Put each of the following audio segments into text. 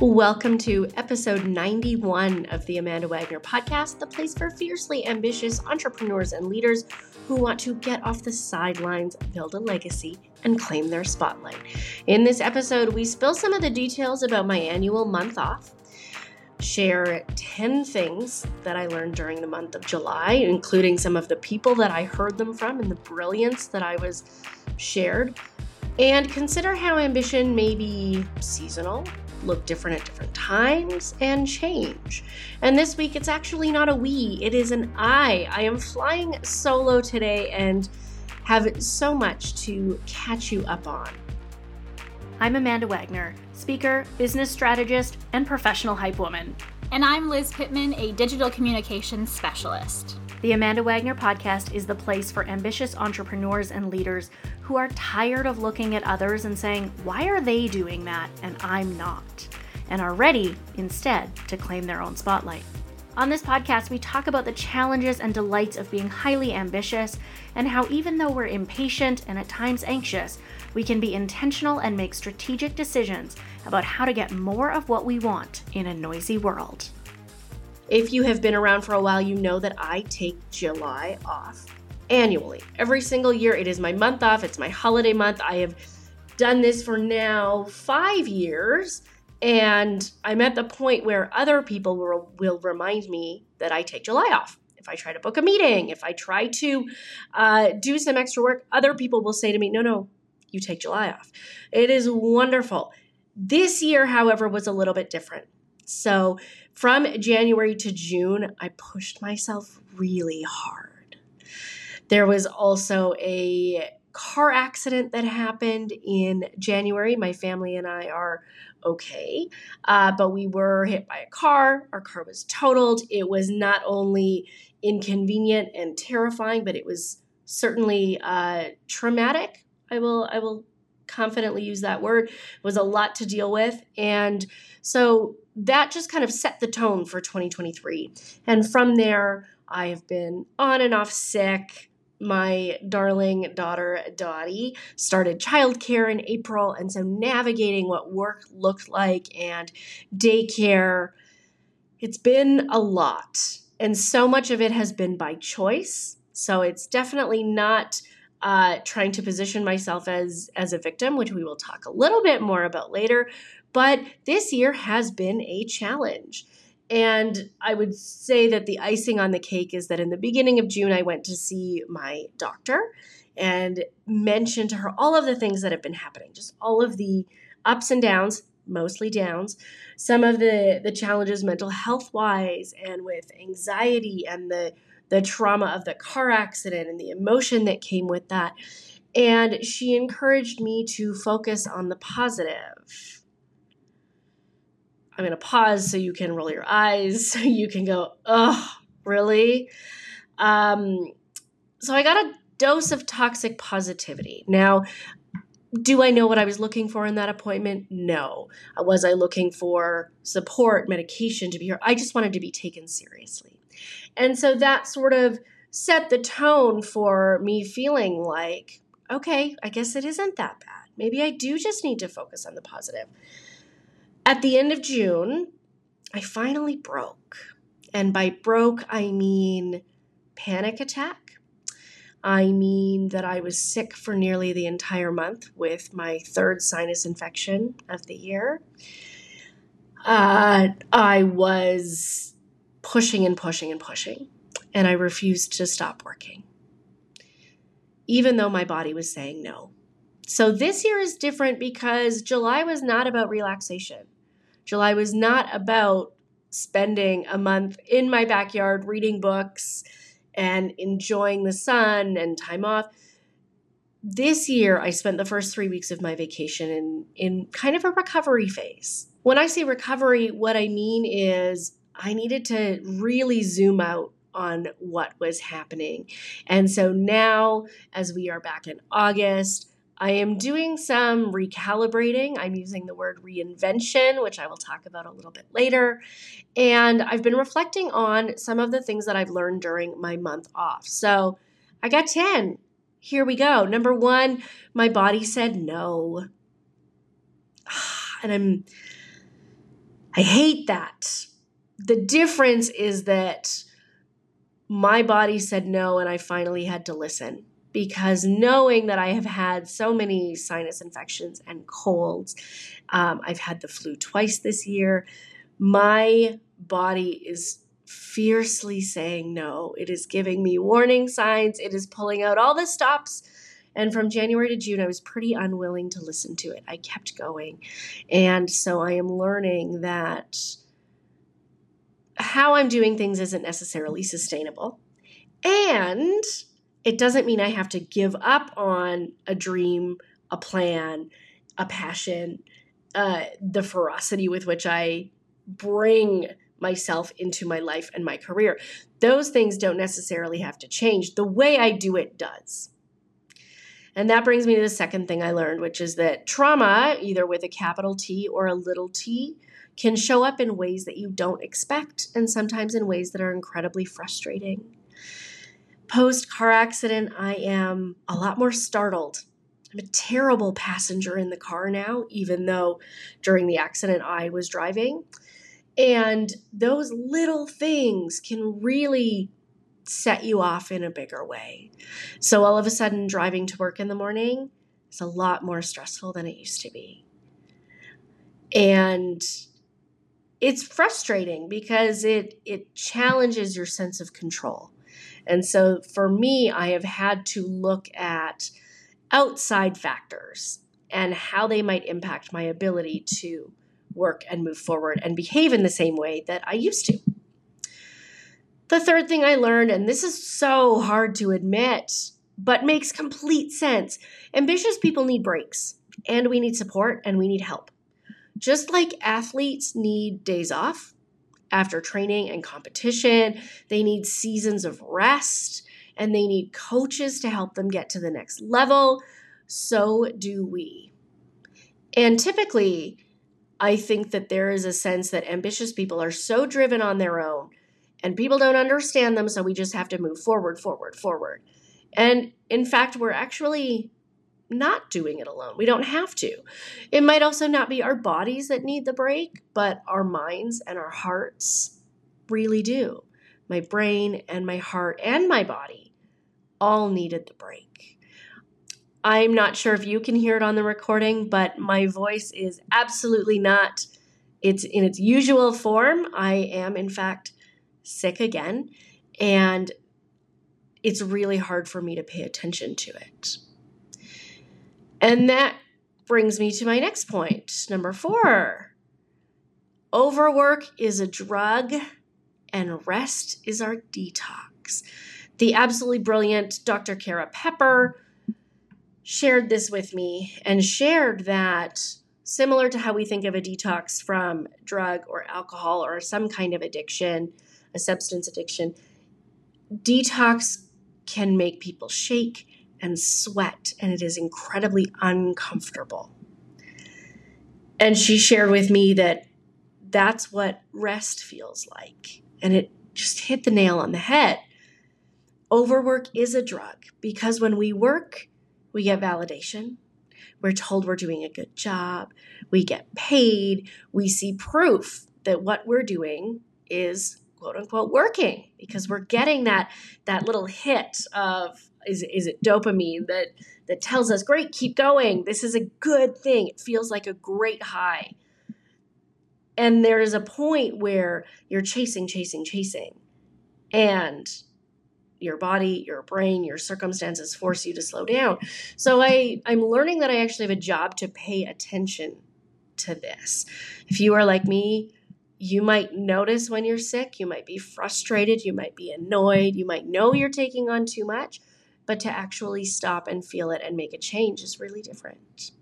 Welcome to episode 91 of the Amanda Wagner podcast, the place for fiercely ambitious entrepreneurs and leaders who want to get off the sidelines, build a legacy, and claim their spotlight. In this episode, we spill some of the details about my annual month off, share 10 things that I learned during the month of July, including some of the people that I heard them from and the brilliance that I was shared, and consider how ambition may be seasonal look different at different times and change. And this week, it's actually not a we, it is an I. I am flying solo today and have so much to catch you up on. I'm Amanda Wagner, speaker, business strategist, and professional hype woman. And I'm Liz Pittman, a digital communications specialist. The Amanda Wagner podcast is the place for ambitious entrepreneurs and leaders who are tired of looking at others and saying, Why are they doing that and I'm not? and are ready, instead, to claim their own spotlight. On this podcast, we talk about the challenges and delights of being highly ambitious and how, even though we're impatient and at times anxious, we can be intentional and make strategic decisions about how to get more of what we want in a noisy world. If you have been around for a while, you know that I take July off annually. Every single year, it is my month off, it's my holiday month. I have done this for now five years. And I'm at the point where other people will, will remind me that I take July off. If I try to book a meeting, if I try to uh, do some extra work, other people will say to me, no, no, you take July off. It is wonderful. This year, however, was a little bit different. So from January to June, I pushed myself really hard. There was also a car accident that happened in January. My family and I are okay, uh, but we were hit by a car. Our car was totaled. It was not only inconvenient and terrifying, but it was certainly uh, traumatic. I will I will confidently use that word. It was a lot to deal with, and so that just kind of set the tone for 2023. And from there, I have been on and off sick. My darling daughter, Dottie, started childcare in April. And so navigating what work looked like and daycare, it's been a lot. And so much of it has been by choice. So it's definitely not uh, trying to position myself as as a victim, which we will talk a little bit more about later. But this year has been a challenge. And I would say that the icing on the cake is that in the beginning of June, I went to see my doctor and mentioned to her all of the things that have been happening, just all of the ups and downs, mostly downs, some of the, the challenges mental health wise and with anxiety and the, the trauma of the car accident and the emotion that came with that. And she encouraged me to focus on the positive I'm going to pause so you can roll your eyes, so you can go, oh, really? Um, so I got a dose of toxic positivity. Now, do I know what I was looking for in that appointment? No. Was I looking for support, medication to be here? I just wanted to be taken seriously. And so that sort of set the tone for me feeling like, okay, I guess it isn't that bad. Maybe I do just need to focus on the positive. At the end of June, I finally broke. And by broke, I mean panic attack. I mean that I was sick for nearly the entire month with my third sinus infection of the year. Uh, I was pushing and pushing and pushing, and I refused to stop working, even though my body was saying no. So this year is different because July was not about relaxation. July was not about spending a month in my backyard reading books and enjoying the sun and time off. This year, I spent the first three weeks of my vacation in, in kind of a recovery phase. When I say recovery, what I mean is I needed to really zoom out on what was happening. And so now, as we are back in August, I am doing some recalibrating. I'm using the word reinvention, which I will talk about a little bit later. And I've been reflecting on some of the things that I've learned during my month off. So I got 10. Here we go. Number one, my body said no. And I'm I hate that. The difference is that my body said no, and I finally had to listen because knowing that I have had so many sinus infections and colds, um, I've had the flu twice this year, my body is fiercely saying no. It is giving me warning signs, it is pulling out all the stops. And from January to June, I was pretty unwilling to listen to it. I kept going. And so I am learning that how I'm doing things isn't necessarily sustainable. And it doesn't mean I have to give up on a dream, a plan, a passion, uh, the ferocity with which I bring myself into my life and my career. Those things don't necessarily have to change. The way I do it does. And that brings me to the second thing I learned, which is that trauma, either with a capital T or a little t, can show up in ways that you don't expect and sometimes in ways that are incredibly frustrating. Post car accident, I am a lot more startled. I'm a terrible passenger in the car now, even though during the accident I was driving. And those little things can really set you off in a bigger way. So all of a sudden, driving to work in the morning is a lot more stressful than it used to be. And it's frustrating because it it challenges your sense of control. And so for me, I have had to look at outside factors and how they might impact my ability to work and move forward and behave in the same way that I used to. The third thing I learned, and this is so hard to admit, but makes complete sense ambitious people need breaks, and we need support, and we need help. Just like athletes need days off after training and competition, they need seasons of rest, and they need coaches to help them get to the next level. So do we. And typically, I think that there is a sense that ambitious people are so driven on their own and people don't understand them, so we just have to move forward, forward, forward. And in fact, we're actually not doing it alone. We don't have to. It might also not be our bodies that need the break, but our minds and our hearts really do. My brain and my heart and my body all needed the break. I'm not sure if you can hear it on the recording, but my voice is absolutely not it's in its usual form. I am in fact sick again and it's really hard for me to pay attention to it. And that brings me to my next point. Number 4. Overwork is a drug and rest is our detox. The absolutely brilliant Dr. Kara Pepper shared this with me and shared that similar to how we think of a detox from drug or alcohol or some kind of addiction, a substance addiction, detox can make people shake and sweat, and it is incredibly uncomfortable. And she shared with me that that's what rest feels like. And it just hit the nail on the head. Overwork is a drug because when we work, we get validation. We're told we're doing a good job. We get paid. We see proof that what we're doing is quote unquote working because we're getting that that little hit of is, is it dopamine that that tells us great keep going. This is a good thing. It feels like a great high. And there is a point where you're chasing chasing chasing and your body, your brain, your circumstances force you to slow down. So I I'm learning that I actually have a job to pay attention to this. If you are like me, you might notice when you're sick, you might be frustrated, you might be annoyed, you might know you're taking on too much, but to actually stop and feel it and make a change is really different.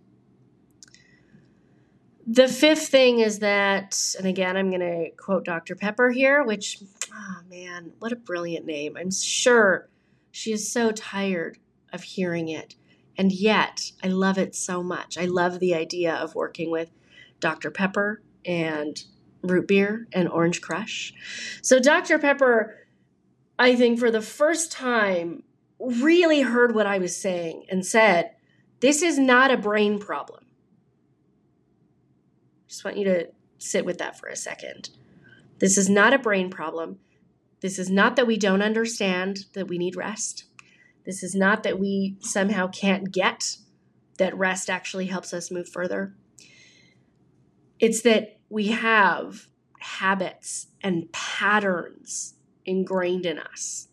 The fifth thing is that, and again, I'm going to quote Dr. Pepper here, which, oh man, what a brilliant name. I'm sure she is so tired of hearing it. And yet, I love it so much. I love the idea of working with Dr. Pepper and root beer and orange crush. So, Dr. Pepper, I think for the first time, really heard what I was saying and said, This is not a brain problem just want you to sit with that for a second. This is not a brain problem. This is not that we don't understand that we need rest. This is not that we somehow can't get that rest actually helps us move further. It's that we have habits and patterns ingrained in us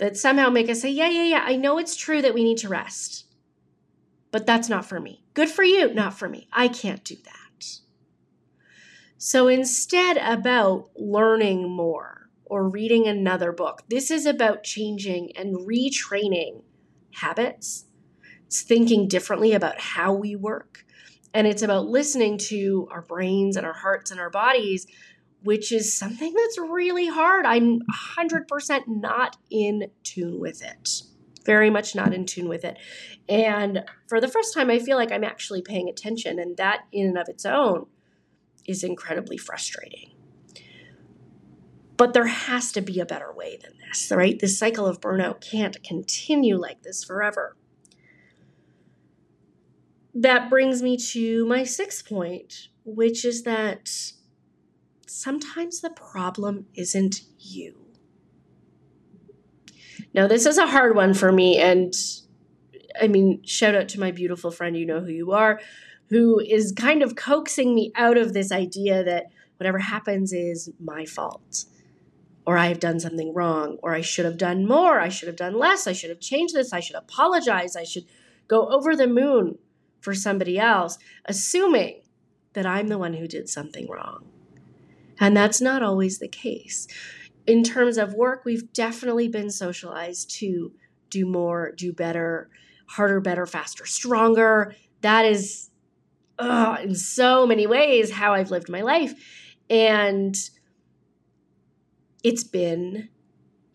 that somehow make us say, Yeah, yeah, yeah, I know it's true that we need to rest, but that's not for me. Good for you, not for me. I can't do that. So instead, about learning more or reading another book, this is about changing and retraining habits. It's thinking differently about how we work. And it's about listening to our brains and our hearts and our bodies, which is something that's really hard. I'm 100% not in tune with it. Very much not in tune with it. And for the first time, I feel like I'm actually paying attention. And that, in and of its own, is incredibly frustrating. But there has to be a better way than this, right? This cycle of burnout can't continue like this forever. That brings me to my sixth point, which is that sometimes the problem isn't you. Now, this is a hard one for me, and I mean, shout out to my beautiful friend, you know who you are, who is kind of coaxing me out of this idea that whatever happens is my fault or I have done something wrong, or I should have done more, I should have done less, I should have changed this, I should apologize, I should go over the moon for somebody else, assuming that I'm the one who did something wrong. And that's not always the case. In terms of work, we've definitely been socialized to do more, do better, harder, better, faster, stronger. That is in so many ways how I've lived my life. And it's been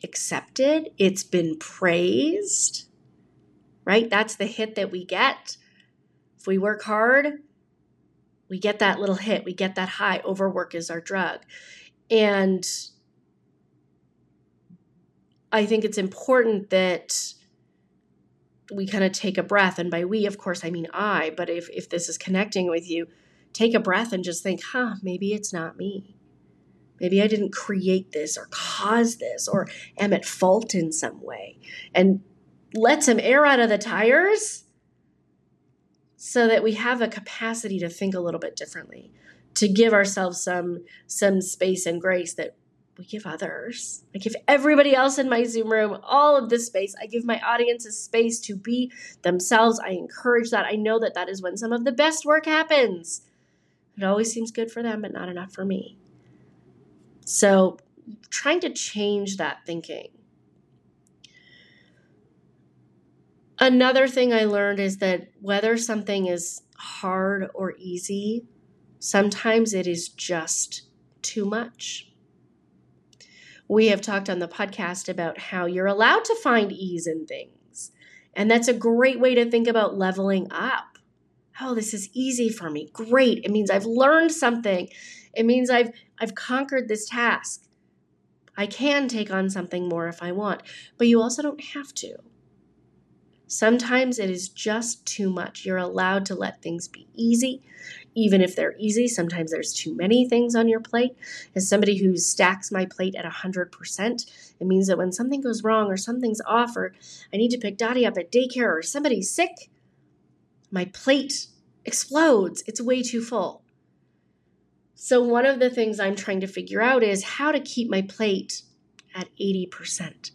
accepted, it's been praised, right? That's the hit that we get. If we work hard, we get that little hit, we get that high. Overwork is our drug. And I think it's important that we kind of take a breath. And by we of course i mean i. But if if this is connecting with you take a breath and just think huh maybe it's not me. Maybe i didn't create this or cause this or am at fault in some way. And let some air out of the tires so that we have a capacity to think a little bit differently to give ourselves some some space and grace that we give others. I give everybody else in my Zoom room all of this space. I give my audiences space to be themselves. I encourage that. I know that that is when some of the best work happens. It always seems good for them, but not enough for me. So, trying to change that thinking. Another thing I learned is that whether something is hard or easy, sometimes it is just too much we have talked on the podcast about how you're allowed to find ease in things. And that's a great way to think about leveling up. Oh, this is easy for me. Great. It means I've learned something. It means I've I've conquered this task. I can take on something more if I want, but you also don't have to. Sometimes it is just too much. You're allowed to let things be easy even if they're easy. Sometimes there's too many things on your plate. As somebody who stacks my plate at 100%, it means that when something goes wrong or something's off or I need to pick Dottie up at daycare or somebody's sick, my plate explodes. It's way too full. So, one of the things I'm trying to figure out is how to keep my plate at 80%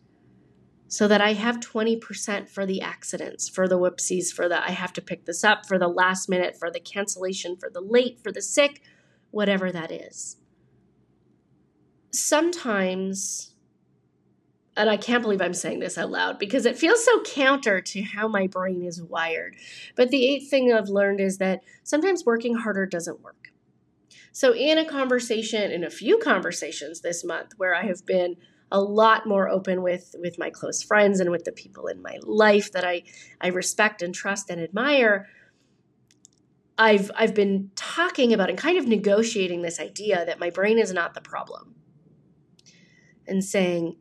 so that I have 20% for the accidents, for the whoopsies, for the I have to pick this up, for the last minute, for the cancellation, for the late, for the sick, whatever that is. Sometimes, and I can't believe I'm saying this out loud because it feels so counter to how my brain is wired. But the eighth thing I've learned is that sometimes working harder doesn't work. So, in a conversation, in a few conversations this month where I have been a lot more open with with my close friends and with the people in my life that I I respect and trust and admire. I've I've been talking about and kind of negotiating this idea that my brain is not the problem. And saying,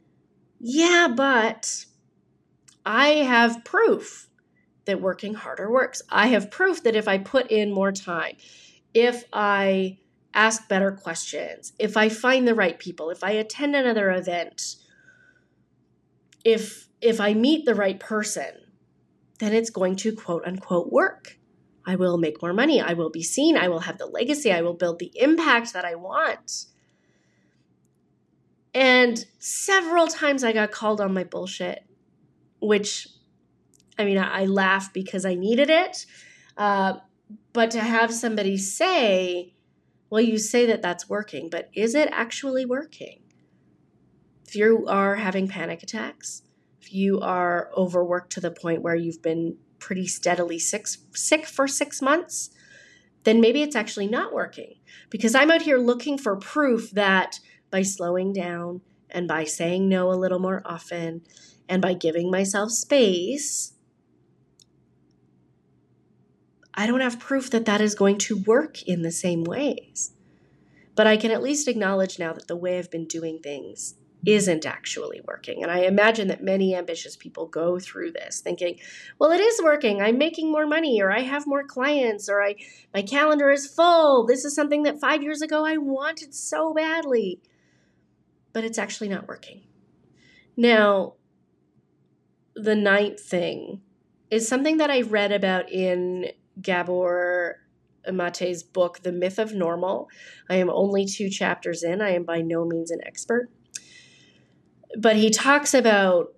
"Yeah, but I have proof that working harder works. I have proof that if I put in more time, if I ask better questions, if I find the right people, if I attend another event, if if I meet the right person, then it's going to quote unquote work. I will make more money. I will be seen. I will have the legacy. I will build the impact that I want. And several times I got called on my bullshit, which I mean, I, laugh because I needed it. Uh, but to have somebody say, well, you say that that's working, but is it actually working? If you are having panic attacks, if you are overworked to the point where you've been pretty steadily sick, sick for six months, then maybe it's actually not working. Because I'm out here looking for proof that by slowing down and by saying no a little more often and by giving myself space, I don't have proof that that is going to work in the same ways. But I can at least acknowledge now that the way I've been doing things isn't actually working. And I imagine that many ambitious people go through this thinking, well, it is working. I'm making more money or I have more clients or I my calendar is full. This is something that 5 years ago I wanted so badly. But it's actually not working. Now, the ninth thing is something that I read about in Gabor Mate's book, The Myth of Normal. I am only two chapters in. I am by no means an expert but he talks about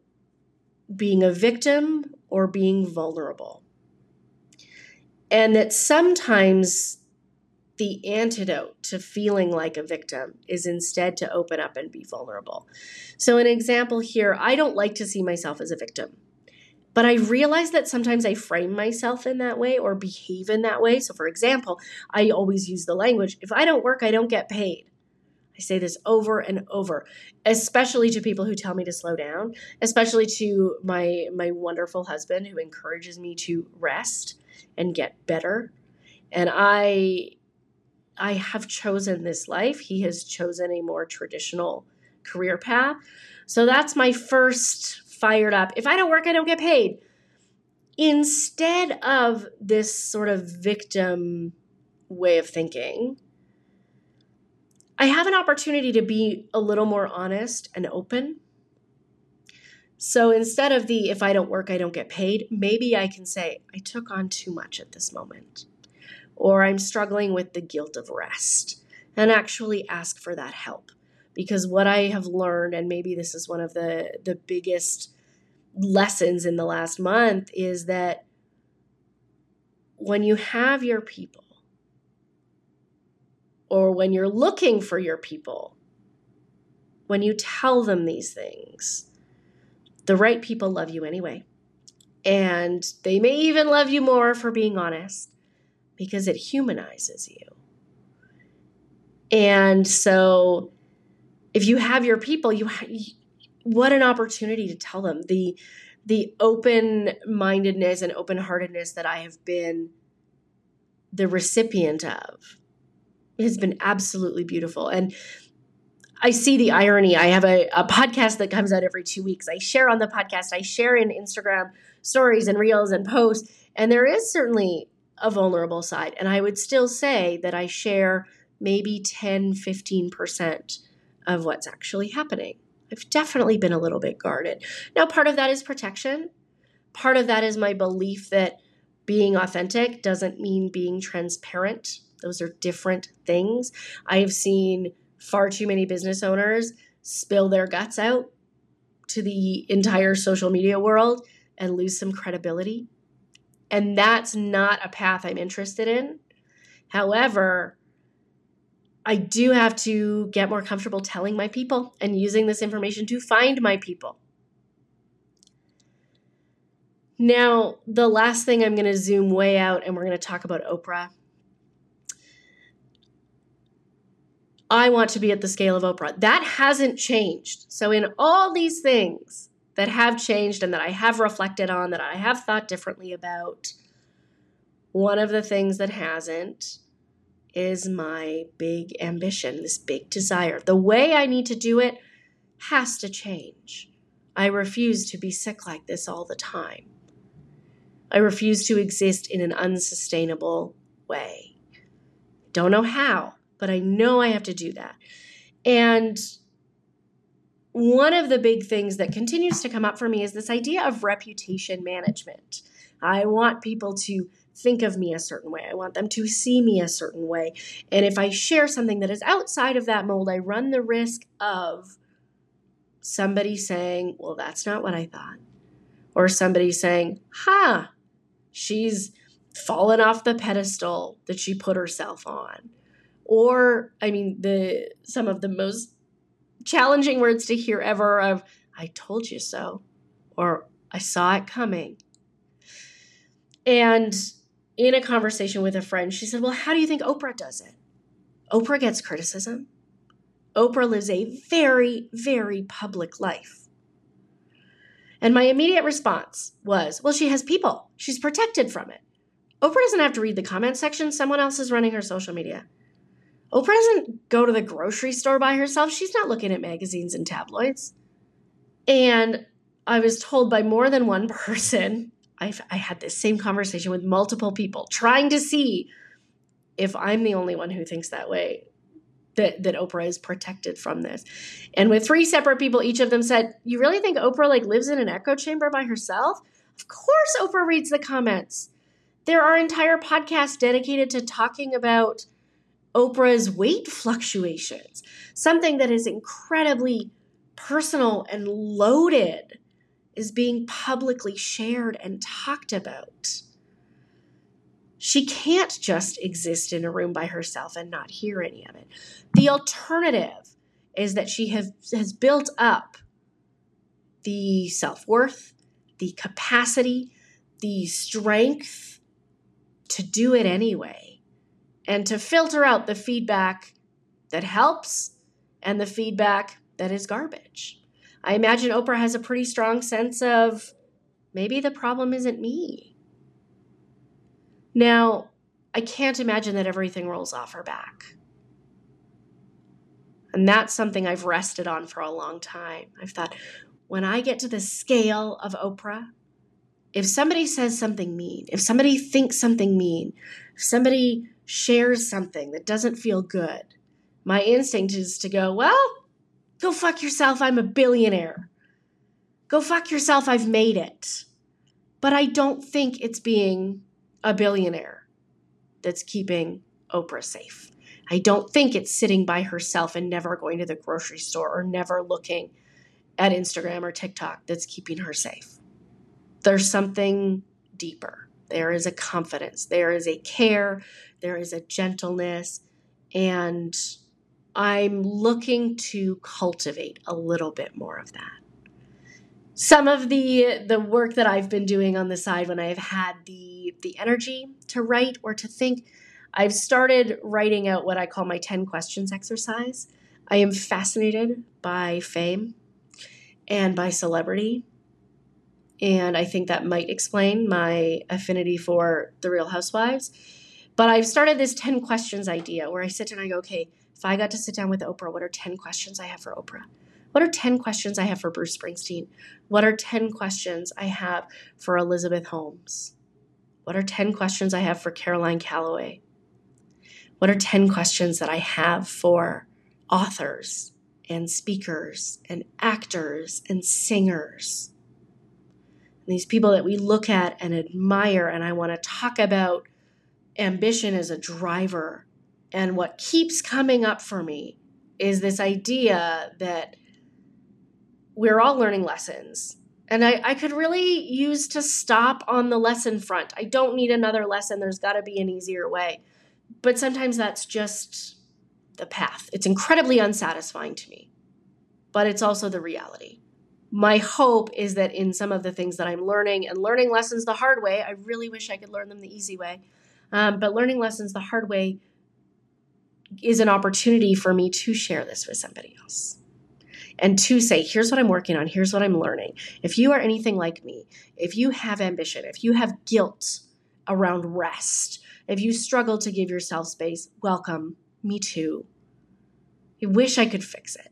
being a victim or being vulnerable. And that sometimes the antidote to feeling like a victim is instead to open up and be vulnerable. So, an example here I don't like to see myself as a victim, but I realize that sometimes I frame myself in that way or behave in that way. So, for example, I always use the language if I don't work, I don't get paid. I say this over and over, especially to people who tell me to slow down, especially to my my wonderful husband who encourages me to rest and get better. And I I have chosen this life. He has chosen a more traditional career path. So that's my first fired up. If I don't work, I don't get paid. Instead of this sort of victim way of thinking, I have an opportunity to be a little more honest and open. So instead of the if I don't work, I don't get paid, maybe I can say, I took on too much at this moment, or I'm struggling with the guilt of rest, and actually ask for that help. Because what I have learned, and maybe this is one of the, the biggest lessons in the last month, is that when you have your people, or when you're looking for your people, when you tell them these things, the right people love you anyway. And they may even love you more for being honest because it humanizes you. And so if you have your people, you what an opportunity to tell them the the open-mindedness and open-heartedness that I have been the recipient of it has been absolutely beautiful. And I see the irony. I have a, a podcast that comes out every two weeks. I share on the podcast, I share in Instagram stories and reels and posts. And there is certainly a vulnerable side. And I would still say that I share maybe 10, 15% of what's actually happening. I've definitely been a little bit guarded. Now, part of that is protection. Part of that is my belief that being authentic doesn't mean being transparent those are different things. I have seen far too many business owners spill their guts out to the entire social media world and lose some credibility. And that's not a path I'm interested in. However, I do have to get more comfortable telling my people and using this information to find my people. Now, the last thing I'm going to zoom way out and we're going to talk about Oprah I want to be at the scale of Oprah. That hasn't changed. So, in all these things that have changed and that I have reflected on, that I have thought differently about, one of the things that hasn't is my big ambition, this big desire. The way I need to do it has to change. I refuse to be sick like this all the time. I refuse to exist in an unsustainable way. Don't know how but I know I have to do that. And one of the big things that continues to come up for me is this idea of reputation management. I want people to think of me a certain way. I want them to see me a certain way. And if I share something that is outside of that mold, I run the risk of somebody saying, Well, that's not what I thought. Or somebody saying, Ha, huh, she's fallen off the pedestal that she put herself on. Or, I mean, the some of the most challenging words to hear ever of, I told you so, or I saw it coming. And in a conversation with a friend, she said, Well, how do you think Oprah does it? Oprah gets criticism. Oprah lives a very, very public life. And my immediate response was, Well, she has people, she's protected from it. Oprah doesn't have to read the comment section, someone else is running her social media. Oprah doesn't go to the grocery store by herself. She's not looking at magazines and tabloids. And I was told by more than one person, I've, I had this same conversation with multiple people trying to see if I'm the only one who thinks that way, that, that Oprah is protected from this. And with three separate people, each of them said, You really think Oprah like lives in an echo chamber by herself? Of course Oprah reads the comments. There are entire podcasts dedicated to talking about Oprah's weight fluctuations, something that is incredibly personal and loaded, is being publicly shared and talked about. She can't just exist in a room by herself and not hear any of it. The alternative is that she have, has built up the self worth, the capacity, the strength to do it anyway and to filter out the feedback that helps and the feedback that is garbage. I imagine Oprah has a pretty strong sense of maybe the problem isn't me. Now, I can't imagine that everything rolls off her back. And that's something I've rested on for a long time. I've thought, when I get to the scale of Oprah, if somebody says something mean, if somebody thinks something mean, if somebody shares something that doesn't feel good, my instinct is to go, well, go fuck yourself. I'm a billionaire. Go fuck yourself. I've made it. But I don't think it's being a billionaire that's keeping Oprah safe. I don't think it's sitting by herself and never going to the grocery store or never looking at Instagram or TikTok that's keeping her safe. There's something deeper. There is a confidence, there is a care, there is a gentleness, and I'm looking to cultivate a little bit more of that. Some of the the work that I've been doing on the side when I've had the the energy to write or to think, I've started writing out what I call my 10 questions exercise. I am fascinated by fame and by celebrity. And I think that might explain my affinity for the Real Housewives but I've started this 10 questions idea where I sit and I go, okay, if I got to sit down with Oprah, what are 10 questions I have for Oprah? What are 10 questions I have for Bruce Springsteen? What are 10 questions I have for Elizabeth Holmes? What are 10 questions I have for Caroline Calloway? What are 10 questions that I have for authors and speakers and actors and singers? And these people that we look at and admire, and I want to talk about ambition as a driver. And what keeps coming up for me is this idea that we're all learning lessons. And I, I could really use to stop on the lesson front. I don't need another lesson. There's got to be an easier way. But sometimes that's just the path. It's incredibly unsatisfying to me, but it's also the reality. My hope is that in some of the things that I'm learning and learning lessons the hard way, I really wish I could learn them the easy way. Um, but learning lessons the hard way is an opportunity for me to share this with somebody else and to say, here's what I'm working on, here's what I'm learning. If you are anything like me, if you have ambition, if you have guilt around rest, if you struggle to give yourself space, welcome, me too. I wish I could fix it.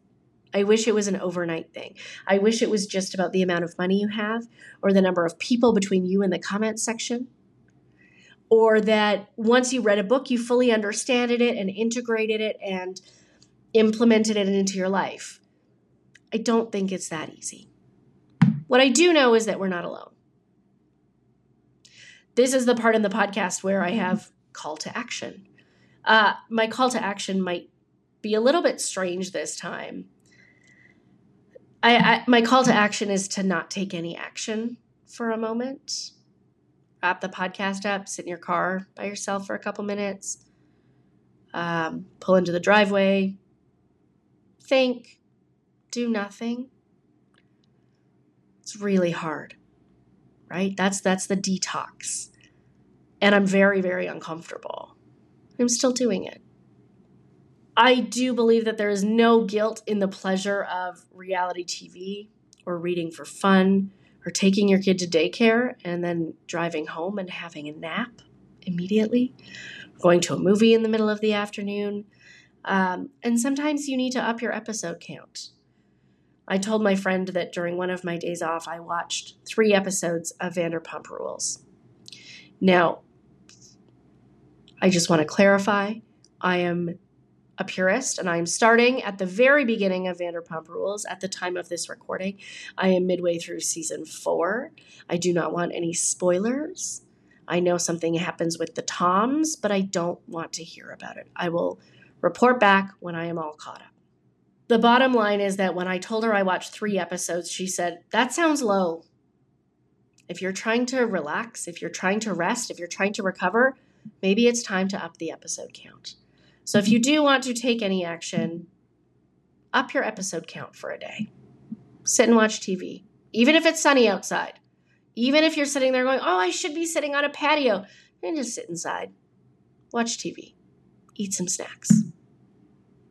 I wish it was an overnight thing. I wish it was just about the amount of money you have or the number of people between you and the comment section or that once you read a book, you fully understood it and integrated it and implemented it into your life. I don't think it's that easy. What I do know is that we're not alone. This is the part in the podcast where I have call to action. Uh, my call to action might be a little bit strange this time. I, I, my call to action is to not take any action for a moment. Wrap the podcast up, sit in your car by yourself for a couple minutes, um, pull into the driveway, think, do nothing. It's really hard, right? That's that's the detox, and I'm very very uncomfortable. I'm still doing it. I do believe that there is no guilt in the pleasure of reality TV or reading for fun or taking your kid to daycare and then driving home and having a nap immediately, going to a movie in the middle of the afternoon. Um, and sometimes you need to up your episode count. I told my friend that during one of my days off, I watched three episodes of Vanderpump Rules. Now, I just want to clarify I am a purist, and I'm starting at the very beginning of Vanderpump Rules at the time of this recording. I am midway through season four. I do not want any spoilers. I know something happens with the Toms, but I don't want to hear about it. I will report back when I am all caught up. The bottom line is that when I told her I watched three episodes, she said, That sounds low. If you're trying to relax, if you're trying to rest, if you're trying to recover, maybe it's time to up the episode count. So if you do want to take any action, up your episode count for a day. Sit and watch TV, even if it's sunny outside. Even if you're sitting there going, oh, I should be sitting on a patio, and just sit inside, watch TV, eat some snacks.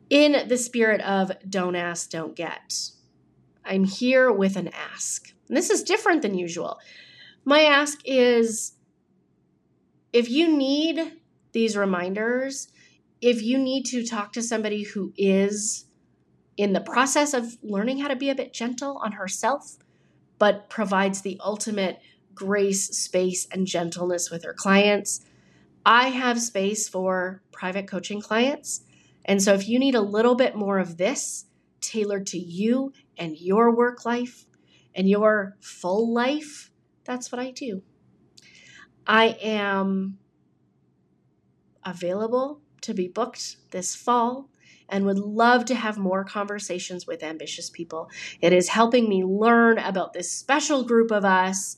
In the spirit of don't ask, don't get, I'm here with an ask. And this is different than usual. My ask is if you need these reminders, if you need to talk to somebody who is in the process of learning how to be a bit gentle on herself, but provides the ultimate grace, space, and gentleness with her clients, I have space for private coaching clients. And so if you need a little bit more of this tailored to you and your work life and your full life, that's what I do. I am available to be booked this fall and would love to have more conversations with ambitious people. It is helping me learn about this special group of us,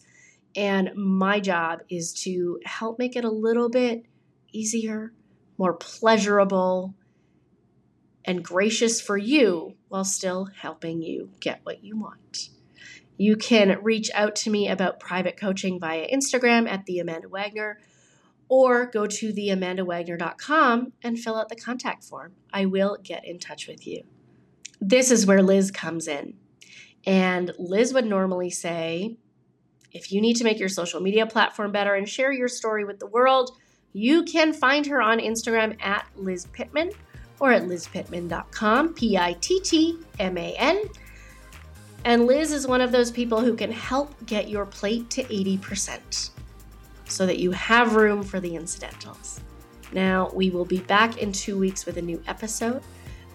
and my job is to help make it a little bit easier, more pleasurable, and gracious for you while still helping you get what you want. You can reach out to me about private coaching via Instagram at the Amanda Wagner or go to theamandawagner.com and fill out the contact form. I will get in touch with you. This is where Liz comes in. And Liz would normally say, if you need to make your social media platform better and share your story with the world, you can find her on Instagram at Liz Pittman or at lizpittman.com, P I T T M A N. And Liz is one of those people who can help get your plate to 80% so that you have room for the incidentals. Now, we will be back in two weeks with a new episode.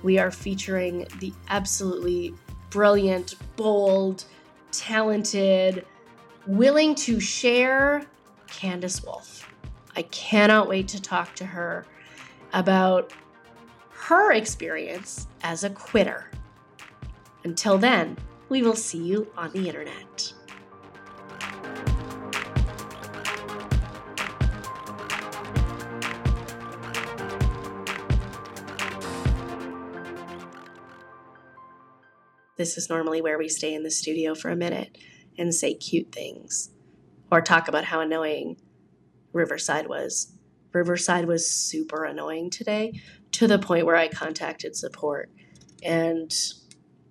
We are featuring the absolutely brilliant, bold, talented, willing to share Candace Wolf. I cannot wait to talk to her about her experience as a quitter. Until then, we will see you on the internet. This is normally where we stay in the studio for a minute and say cute things or talk about how annoying Riverside was. Riverside was super annoying today to the point where I contacted support. And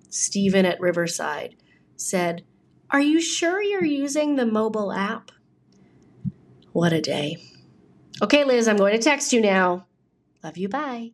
Stephen at Riverside said, Are you sure you're using the mobile app? What a day. Okay, Liz, I'm going to text you now. Love you. Bye.